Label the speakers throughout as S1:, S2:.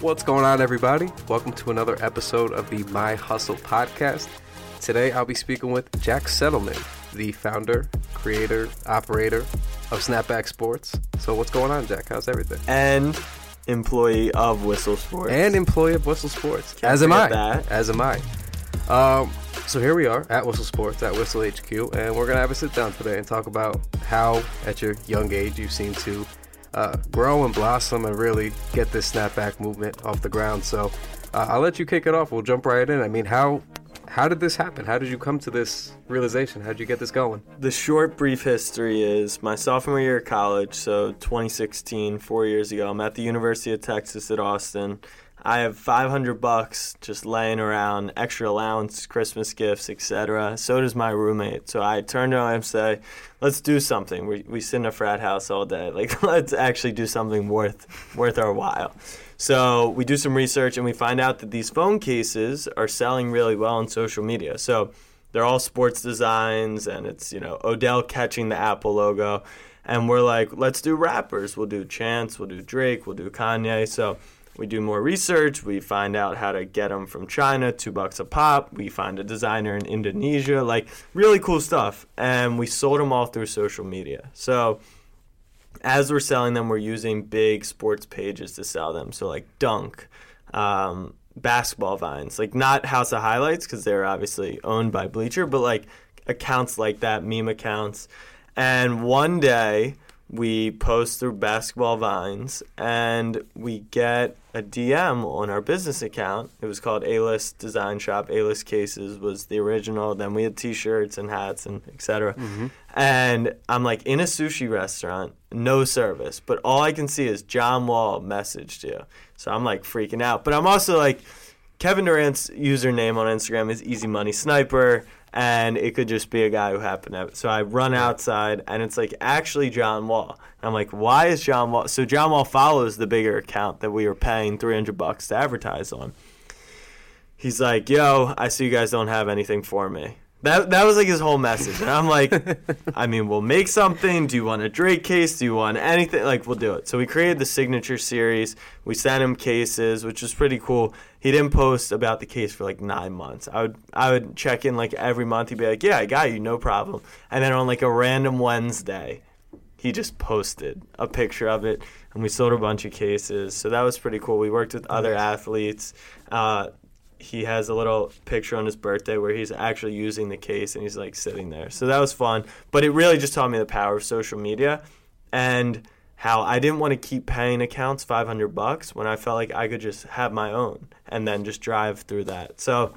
S1: What's going on, everybody? Welcome to another episode of the My Hustle podcast. Today, I'll be speaking with Jack Settleman, the founder, creator, operator of Snapback Sports. So, what's going on, Jack? How's everything?
S2: and employee of Whistle Sports.
S1: And employee of Whistle Sports,
S2: Can't
S1: as am I.
S2: that.
S1: As am I. Um, so here we are at Whistle Sports at Whistle HQ, and we're gonna have a sit down today and talk about how, at your young age, you seem to uh, grow and blossom and really get this snapback movement off the ground. So uh, I'll let you kick it off. We'll jump right in. I mean, how how did this happen? How did you come to this realization? How did you get this going?
S2: the short, brief history is my sophomore year of college, so 2016, four years ago. I'm at the University of Texas at Austin. I have 500 bucks just laying around, extra allowance, Christmas gifts, etc. So does my roommate. So I turn to him and say, "Let's do something. We we sit in a frat house all day. Like let's actually do something worth worth our while." So we do some research and we find out that these phone cases are selling really well on social media. So they're all sports designs and it's, you know, Odell catching the Apple logo. And we're like, let's do rappers. We'll do Chance, we'll do Drake, we'll do Kanye. So we do more research. We find out how to get them from China, two bucks a pop. We find a designer in Indonesia, like really cool stuff. And we sold them all through social media. So as we're selling them, we're using big sports pages to sell them. So like Dunk, um, basketball vines, like not House of Highlights because they're obviously owned by Bleacher, but like accounts like that, meme accounts. And one day we post through basketball vines and we get a DM on our business account. It was called A List Design Shop. A List Cases was the original. Then we had t shirts and hats and etc. Mm-hmm. And I'm like in a sushi restaurant, no service, but all I can see is John Wall messaged you. So I'm like freaking out. But I'm also like, Kevin Durant's username on Instagram is Easy Money Sniper, and it could just be a guy who happened to. have So I run outside, and it's like actually John Wall. And I'm like, why is John Wall? So John Wall follows the bigger account that we were paying 300 bucks to advertise on. He's like, yo, I see you guys don't have anything for me. That, that was like his whole message. And I'm like, I mean, we'll make something. Do you want a Drake case? Do you want anything? Like, we'll do it. So we created the signature series. We sent him cases, which was pretty cool. He didn't post about the case for like nine months. I would I would check in like every month. He'd be like, Yeah, I got you, no problem. And then on like a random Wednesday, he just posted a picture of it, and we sold a bunch of cases. So that was pretty cool. We worked with other athletes. Uh, he has a little picture on his birthday where he's actually using the case and he's like sitting there. So that was fun. But it really just taught me the power of social media and how I didn't want to keep paying accounts 500 bucks when I felt like I could just have my own and then just drive through that. So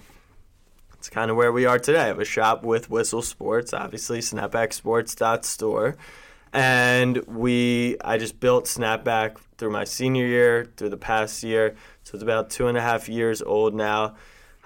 S2: it's kind of where we are today. I have a shop with Whistle Sports, obviously snapbacksports.store. And we I just built Snapback through my senior year, through the past year. So it's about two and a half years old now.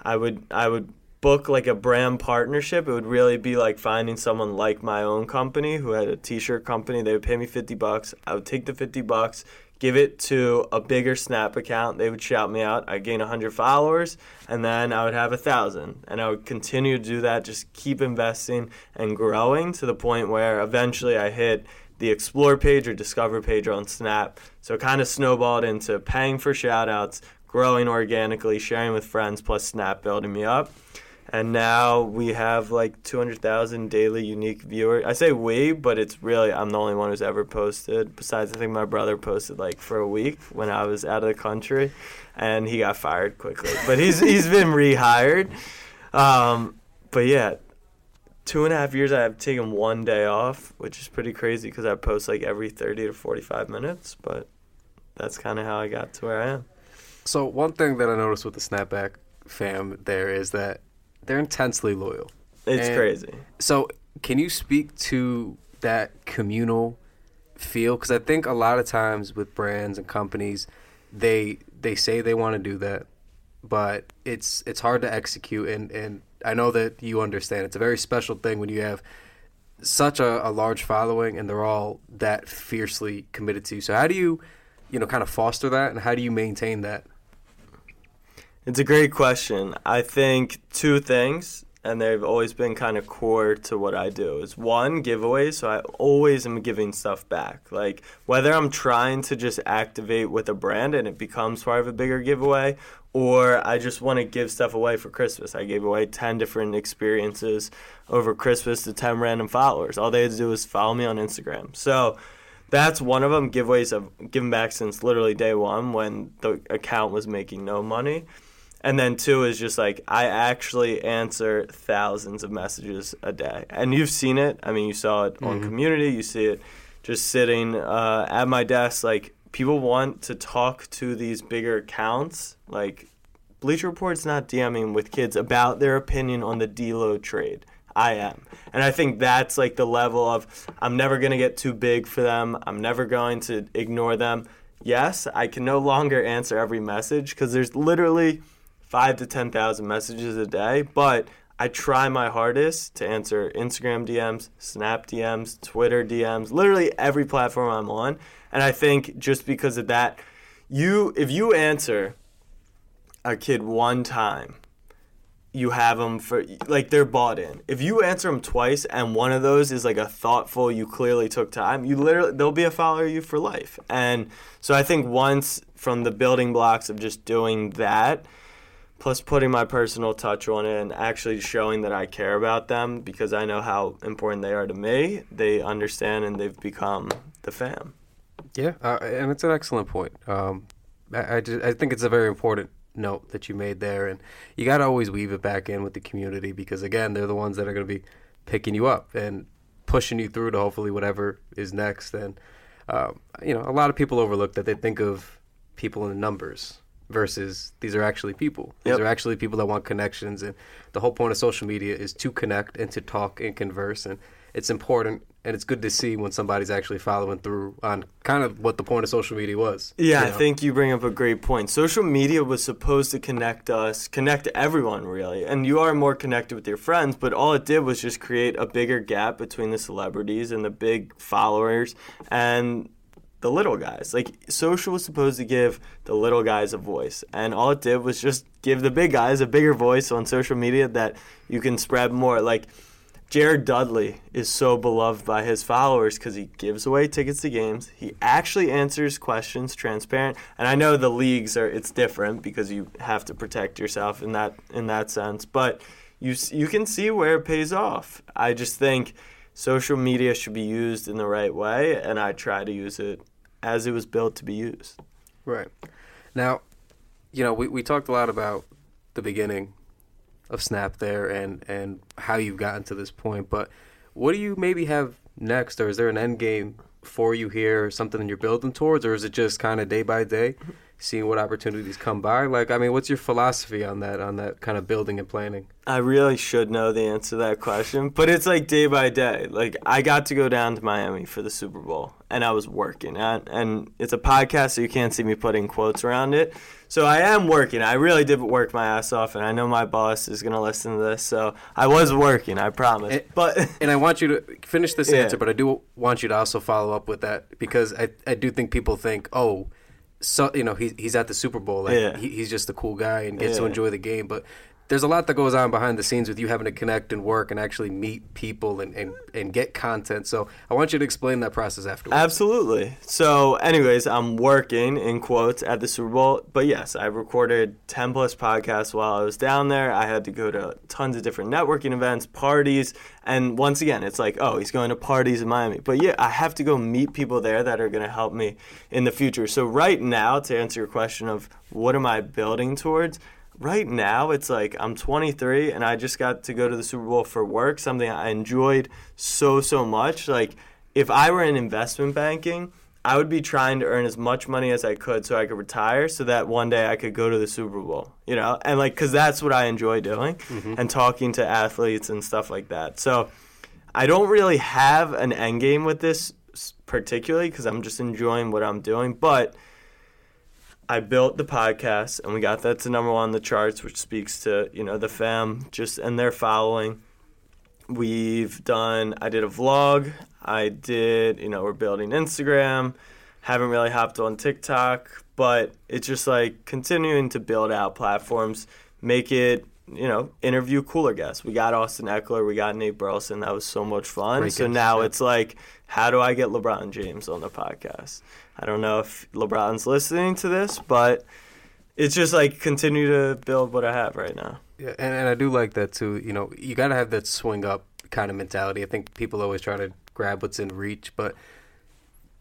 S2: I would I would book like a brand partnership. It would really be like finding someone like my own company who had a t-shirt company. They would pay me 50 bucks. I would take the 50 bucks, give it to a bigger Snap account. They would shout me out. I'd gain 100 followers, and then I would have a thousand. And I would continue to do that, just keep investing and growing to the point where eventually I hit the explore page or discover page on Snap. So it kind of snowballed into paying for shout outs, growing organically, sharing with friends, plus Snap building me up. And now we have like 200,000 daily unique viewers. I say we, but it's really, I'm the only one who's ever posted. Besides, I think my brother posted like for a week when I was out of the country and he got fired quickly. But he's, he's been rehired. Um, but yeah, two and a half years, I have taken one day off, which is pretty crazy because I post like every 30 to 45 minutes. But that's kind of how I got to where I am.
S1: So one thing that I noticed with the Snapback fam there is that they're intensely loyal.
S2: It's
S1: And-
S2: crazy.
S1: So, can you speak to that communal feel? Because I think a lot of times with brands and companies, they they say they want to do that, but it's it's hard to execute. And and I know that you understand. It's a very special thing when you have such a, a large following and they're all that fiercely committed to you. So, how do you, you know, kind of foster that, and how do you maintain that?
S2: It's a great question. I think two things, and they've always been kind of core to what I do. Is one giveaways, so I always am giving stuff back. Like whether I'm trying to just activate with a brand and it becomes part of a bigger giveaway, or I just want to give stuff away for Christmas. I gave away 10 different experiences over Christmas to 10 random followers. All they had to do was follow me on Instagram. So that's one of them. Giveaways I've given back since literally day one when the account was making no money. And then two is just like I actually answer thousands of messages a day, and you've seen it. I mean, you saw it on
S1: Mhm.
S2: Community. You see it just sitting uh, at my desk. Like people want to talk to these bigger accounts. Like Bleacher Report's not DMing with kids about their opinion on the D'Lo trade. I am, and I think that's like the level of I'm never gonna get too big for them. I'm never going to ignore them. Yes, I can no longer answer every message because there's literally five to ten thousand messages a day, but I try my hardest to answer Instagram DMs, Snap DMs, Twitter DMs, literally every platform I'm on. And I think just because of that, you if you answer a kid one time, you have them for like they're bought in. If you answer them twice and one of those is like a thoughtful, you clearly took time, you literally they'll be a follower you for life. And so I think once from the building blocks of just doing that, plus putting my personal touch on it and actually showing that I care about them because I know how important they are to me, they understand and they've become the fam.
S1: Yeah, uh, and it's an excellent point. Um, I, I, just, I think it's a very important note that you made there, and you got to always weave it back in with the community because again, they're the ones that are going to be picking you up and pushing you through to hopefully whatever is next. And um, you know, a lot of people overlook that they think of people in numbers versus these are actually people. These
S2: Yep.
S1: are actually people that want connections, and the whole point of social media is to connect and to talk and converse, and it's important and it's good to see when somebody's actually following through on kind of what the point of social media was.
S2: Yeah,
S1: you
S2: I think you bring up a great point. Social media was supposed to connect us, connect everyone really. And you are more connected with your friends, but all it did was just create a bigger gap between the celebrities and the big followers and the little guys. Like social was supposed to give the little guys a voice, and all it did was just give the big guys a bigger voice on social media that you can spread more. Like Jared Dudley is so beloved by his followers because he gives away tickets to games. He actually answers questions, transparent. And I know the leagues are it's different because you have to protect yourself in that in that sense. But you you can see where it pays off. I just think social media should be used in the right way, and I try to use it as it was built to be used.
S1: Right. Now, you know, we, we talked a lot about the beginning of Snap there and, and how you've gotten to this point, but what do you maybe have next, or is there an end game for you here, or something that you're building towards, or is it just kind of day by day, seeing what opportunities come by? Like, I mean, what's your philosophy on that, on that kind of building and planning?
S2: I really should know the answer to that question, but it's like day by day. Like I got to go down to Miami for the Super Bowl, and I was working. And, and it's a podcast, so you can't see me putting quotes around it. So I am working. I really did work my ass off, and I know my boss is gonna listen to this. So I was working. I promise.
S1: It-
S2: but
S1: And I want you to finish this
S2: Yeah.
S1: answer, but I do want you to also follow up with that because I, I do think people think, oh, so you know, he, he's at the Super Bowl, like
S2: Yeah.
S1: he, he's just a cool guy and gets to enjoy the game. But there's a lot that goes on behind the scenes with you having to connect and work and actually meet people and, and, and get content. So I want you to explain that process afterwards.
S2: Absolutely. So, anyways, I'm working in quotes at the Super Bowl, but yes, I recorded 10 plus podcasts while I was down there. I had to go to tons of different networking events, parties, and once again, it's like, oh, he's going to parties in Miami. But yeah, I have to go meet people there that are going to help me in the future. So, right now, to answer your question of what am I building towards, right now it's like I'm 23 and I just got to go to the Super Bowl for work, something I enjoyed so so much. Like if I were in investment banking, I would be trying to earn as much money as I could so I could retire so that one day I could go to the Super Bowl, you know? And like cuz that's what I enjoy doing mm-hmm. and talking to athletes and stuff like that. So I don't really have an end game with this particularly cuz I'm just enjoying what I'm doing, but I built the podcast and we got that to number one on the charts, which speaks to, you know, the fam just and their following. We've done I did a vlog. I did, you know, we're building Instagram. Haven't really hopped on TikTok, but it's just like continuing to build out platforms, make it you know, interview cooler guests. We got Austin Ekeler, we got Nate Burleson. That was so much fun.
S1: Great
S2: so
S1: guests,
S2: now
S1: yeah.
S2: it's like, how do I get LeBron James on the podcast? I don't know if LeBron's listening to this, but it's just like continue to build what I have right now.
S1: Yeah, and, and I do like that too. You know, you got to have that swing up kind of mentality. I think people always try to grab what's in reach, but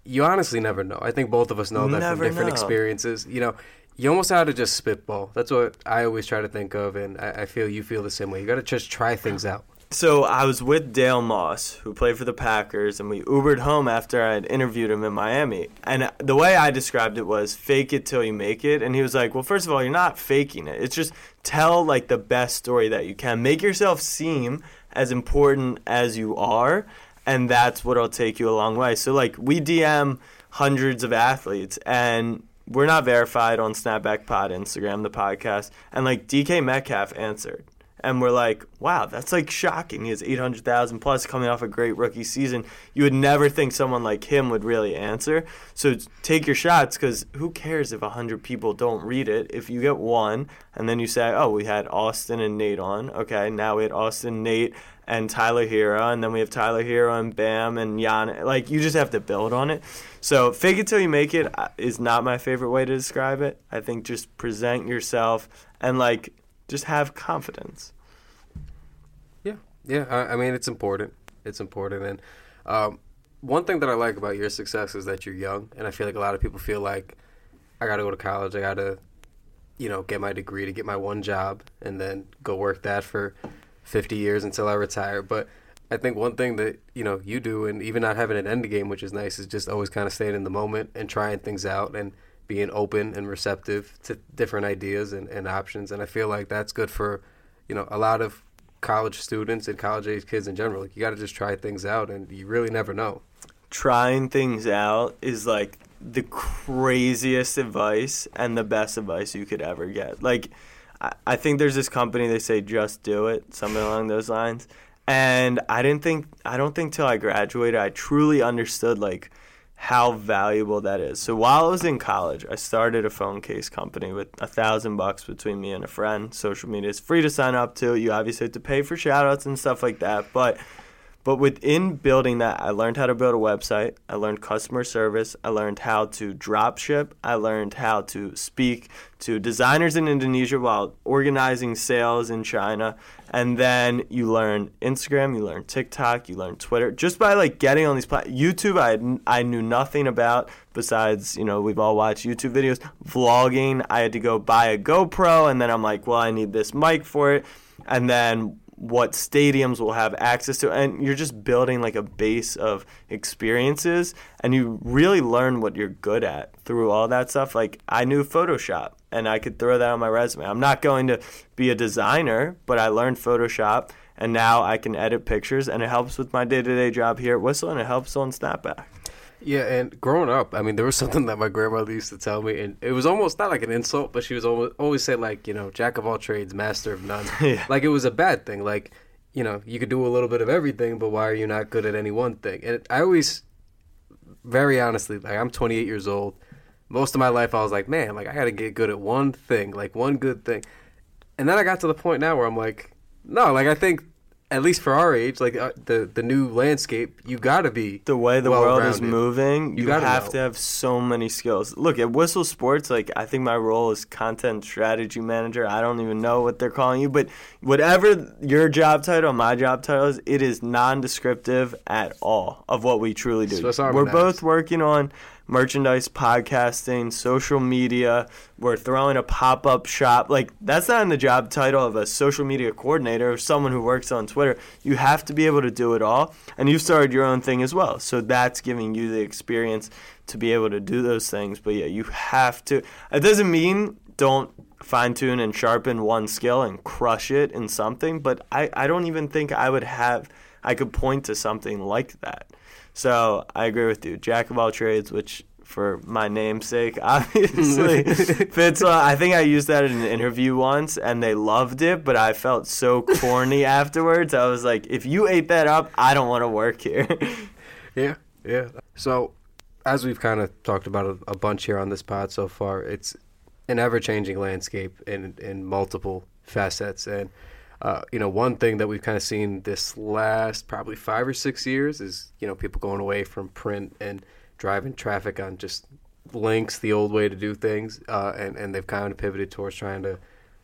S1: you honestly never know. I think both of us know that
S2: Never
S1: from different
S2: know.
S1: experiences. You know, you almost have to just spitball. That's what I always try to think of, and I, I feel you feel the same way. You got to just try things out.
S2: So I was with Dale Moss, who played for the Packers, and we Ubered home after I had interviewed him in Miami. And uh, the way I described it was fake it till you make it. And he was like, Well, first of all, you're not faking it. It's just tell like the best story that you can. Make yourself seem as important as you are, and that's what'll take you a long way. So like we DM hundreds of athletes and we're not verified on Snapback Pod Instagram, the podcast, and like DK Metcalf answered and we're like, wow, that's like shocking. He has 800,000 plus coming off a great rookie season. You would never think someone like him would really answer. So take your shots because who cares if 100 people don't read it? If you get one and then you say, oh, we had Austin and Nate on. Okay, now we had Austin, Nate, and Tyler Herro, and then we have Tyler Herro and Bam and Jan. Like, you just have to build on it. So fake it till you make it uh, not my favorite way to describe it. I think just present yourself and like just have confidence.
S1: Yeah, yeah. I, I mean, it's important. It's important, and um, one thing that I like about your success is that you're young, and I feel like a lot of people feel like I got to go to college. I got to, you know, get my degree to get my one job, and then go work that for 50 years until I retire. But I think one thing that you know you do, and even not having an end game, which is nice, is just always kind of staying in the moment and trying things out and being open and receptive to different ideas and, and options. And I feel like that's good for, you know, a lot of college students and college age kids in general. Like you got to just try things out, and you really never know.
S2: trying things out is like the craziest advice and the best advice you could ever get. Like, I, I think there's this company they say just do it, something along those lines. And I didn't think I don't think till I graduated I truly understood like how valuable that is. So while I was in college, I started a phone case company with a thousand bucks between me and a friend. Social media is free to sign up to. You obviously have to pay for shout outs and stuff like that. But but within building that, I learned how to build a website. I learned customer service. I learned how to drop ship. I learned how to speak to designers in Indonesia while organizing sales in China. And then you learn Instagram, you learn TikTok, you learn Twitter. Just by like getting on these platforms. YouTube, I, I knew nothing about besides, you know, we've all watched YouTube videos. Vlogging, I had to go buy a GoPro and then I'm like, well, I need this mic for it. And then what stadiums will have access to and you're just building like a base of experiences and you really learn what you're good at through all that stuff. Like i knew photoshop and i could throw that on my resume. I'm not going to be a designer but i learned photoshop and now i can edit pictures and it helps with my day-to-day job here at whistle and it helps on snapback
S1: Yeah, and growing up, I mean, there was something that my grandmother used to tell me, and it was almost not like an insult, but she was always always say like, you know, jack of all trades, master of none.
S2: Yeah.
S1: Like it was a bad thing. Like, you know, you could do a little bit of everything, but why are you not good at any one thing? And I always, very honestly, like I'm 28 years old. Most of my life, I was like, man, like I got to get good at one thing, like one good thing. And then I got to the point now where I'm like, no, like I think. At least for our age, like uh, the the new landscape, you gotta be
S2: the way the world is moving,
S1: You
S2: you,
S1: gotta
S2: have
S1: know.
S2: to have so many skills. Look at Whistle Sports. Like I think my role is content strategy manager. I don't even know what they're calling you, but whatever your job title, my job title is, it is non-descriptive at all of what we truly do. We're both working on merchandise, podcasting, social media. We're throwing a pop-up shop. Like that's not in the job title of a social media coordinator or someone who works on Twitter. You have to be able to do it all, and you've started your own thing as well. So that's giving you the experience to be able to do those things. But yeah, you have to. It doesn't mean don't fine tune and sharpen one skill and crush it in something. But I, I don't even think I would have. I could point to something like that. So I agree with you. Jack of all trades, which for my namesake, obviously fits. I think I used that in an interview once, and they loved it. But I felt so corny afterwards. I was like, if you ate that up, I don't want to work here.
S1: Yeah, yeah. So, as we've kind of talked about a, a bunch here on this pod so far, it's an ever-changing landscape in in multiple facets. And uh, you know, one thing that we've kind of seen this last probably five or six years is you know people going away from print and driving traffic on just links, the old way to do things, uh, and and they've kind of pivoted towards trying to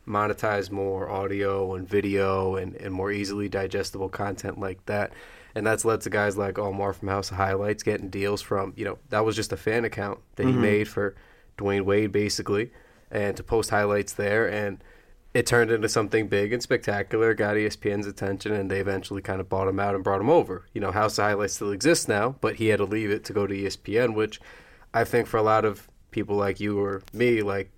S1: monetize more audio and video and, and more easily digestible content like that. And that's led to guys like Omar from House of Highlights getting deals from, you know, that was just a fan account that he
S2: Mhm.
S1: made for Dwyane Wade basically, and to post highlights there. And it turned into something big and spectacular, got ESPN's attention, and they eventually kind of bought him out and brought him over. You know, House of Highlights still exists now, but he had to leave it to go to ESPN, which I think for a lot of people like you or me, like,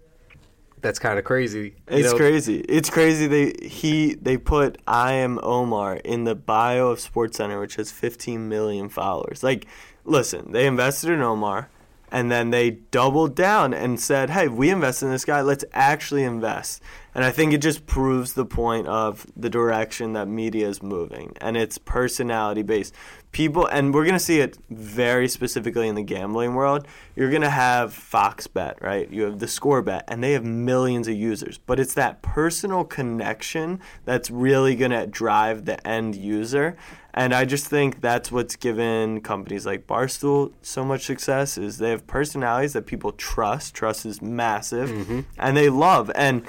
S1: that's kind of crazy.
S2: It's
S1: know,
S2: crazy. It's crazy. They he they put I am Omar in the bio of SportsCenter, which has 15 million followers. Like, listen, they invested in Omar, and then they doubled down and said, "Hey, we invested in this guy. Let's actually invest." And I think it just proves the point of the direction that media is moving, and it's personality based. People, and we're gonna see it very specifically in the gambling world. You're gonna have Fox Bet, right? You have the Score Bet, and they have millions of users. But it's that personal connection that's really gonna drive the end user. And I just think that's what's given companies like Barstool so much success is they have personalities that people trust. Trust is massive, mm-hmm. and they love. And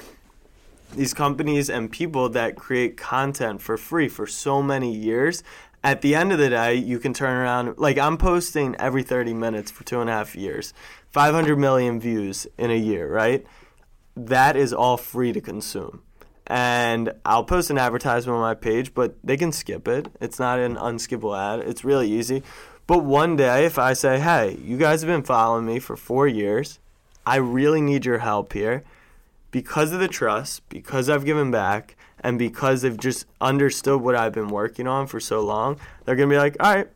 S2: these companies and people that create content for free for so many years. At the end of the day, you can turn around. Like I'm posting every 30 minutes for two and a half years, 500 million views in a year, right? That is all free to consume. And I'll post an advertisement on my page, but they can skip it. It's not an unskippable ad. It's really easy. But one day, if I say, hey, you guys have been following me for four years, I really need your help here because of the trust, because I've given back, and because they've just understood what I've been working on for so long, they're gonna be like, all right,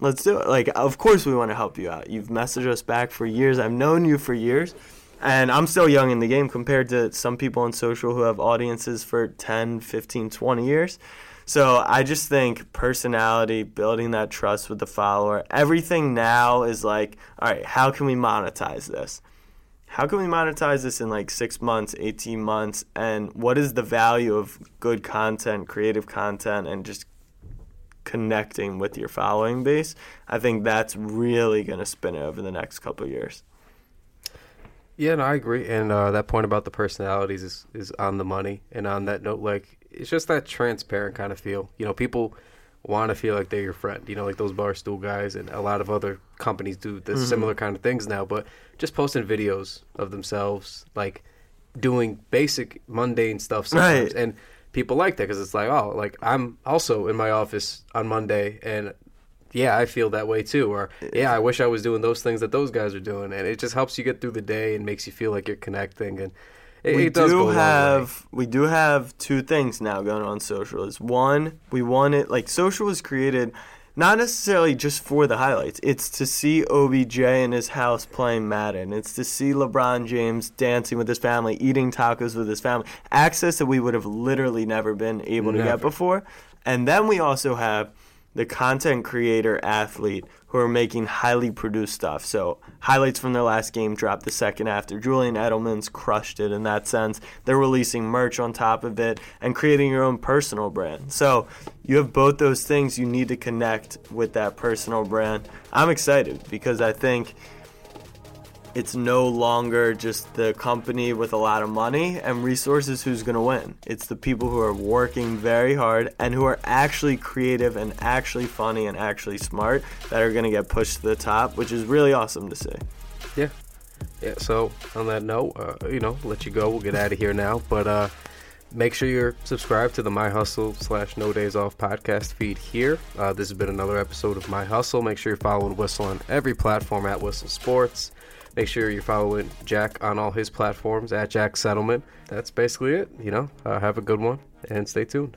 S2: let's do it. Like, of course we want to help you out. You've messaged us back for years. I've known you for years. And I'm still young in the game compared to some people on social who have audiences for 10, 15, 20 years. So I just think personality, building that trust with the follower, everything now is like, all right, how can we monetize this? How can we monetize this in like six months, 18 months? And what is the value of good content, creative content, and just connecting with your following base? I think that's really going to spin it over the next couple of years.
S1: Yeah, no, I agree. And uh, that point about the personalities is, is on the money. And on that note, like, it's just that transparent kind of feel. You know, people want to feel like they're your friend. You know, like those Barstool guys and a lot of other companies do the mm-hmm. similar kind of things now. But just posting videos of themselves, like doing basic mundane stuff sometimes.
S2: Right.
S1: And people like that because it's like, oh, like I'm also in my office on Monday and yeah, I feel that way too. Or yeah, I wish I was doing those things that those guys are doing, and it just helps you get through the day and makes you feel like you're connecting. And it,
S2: we
S1: it
S2: do have we do have two things now going on social. Is one we want it like social was created not necessarily just for the highlights. It's to see OBJ in his house playing Madden. It's to see LeBron James dancing with his family, eating tacos with his family. Access that we would have literally never been able to get before. And then we also have the content creator athlete who are making highly produced stuff. So highlights from their last game dropped the second after. Julian Edelman's crushed it in that sense. They're releasing merch on top of it and creating your own personal brand. So you have both those things you need to connect with that personal brand. I'm excited because I think it's no longer just the company with a lot of money and resources who's going to win. It's the people who are working very hard and who are actually creative and actually funny and actually smart that are going to get pushed to the top, which is really awesome to see.
S1: Yeah. Yeah. So on that note, uh, you know, let you go. We'll get out of here now. But uh, make sure you're subscribed to the My Hustle slash No Days Off podcast feed here. Uh, this has been another episode of My Hustle. Make sure you're following Whistle on every platform at Whistle Sports. Make sure you're following Jack on all his platforms at Jack Settleman. That's basically it. You know, uh, have a good one and stay tuned.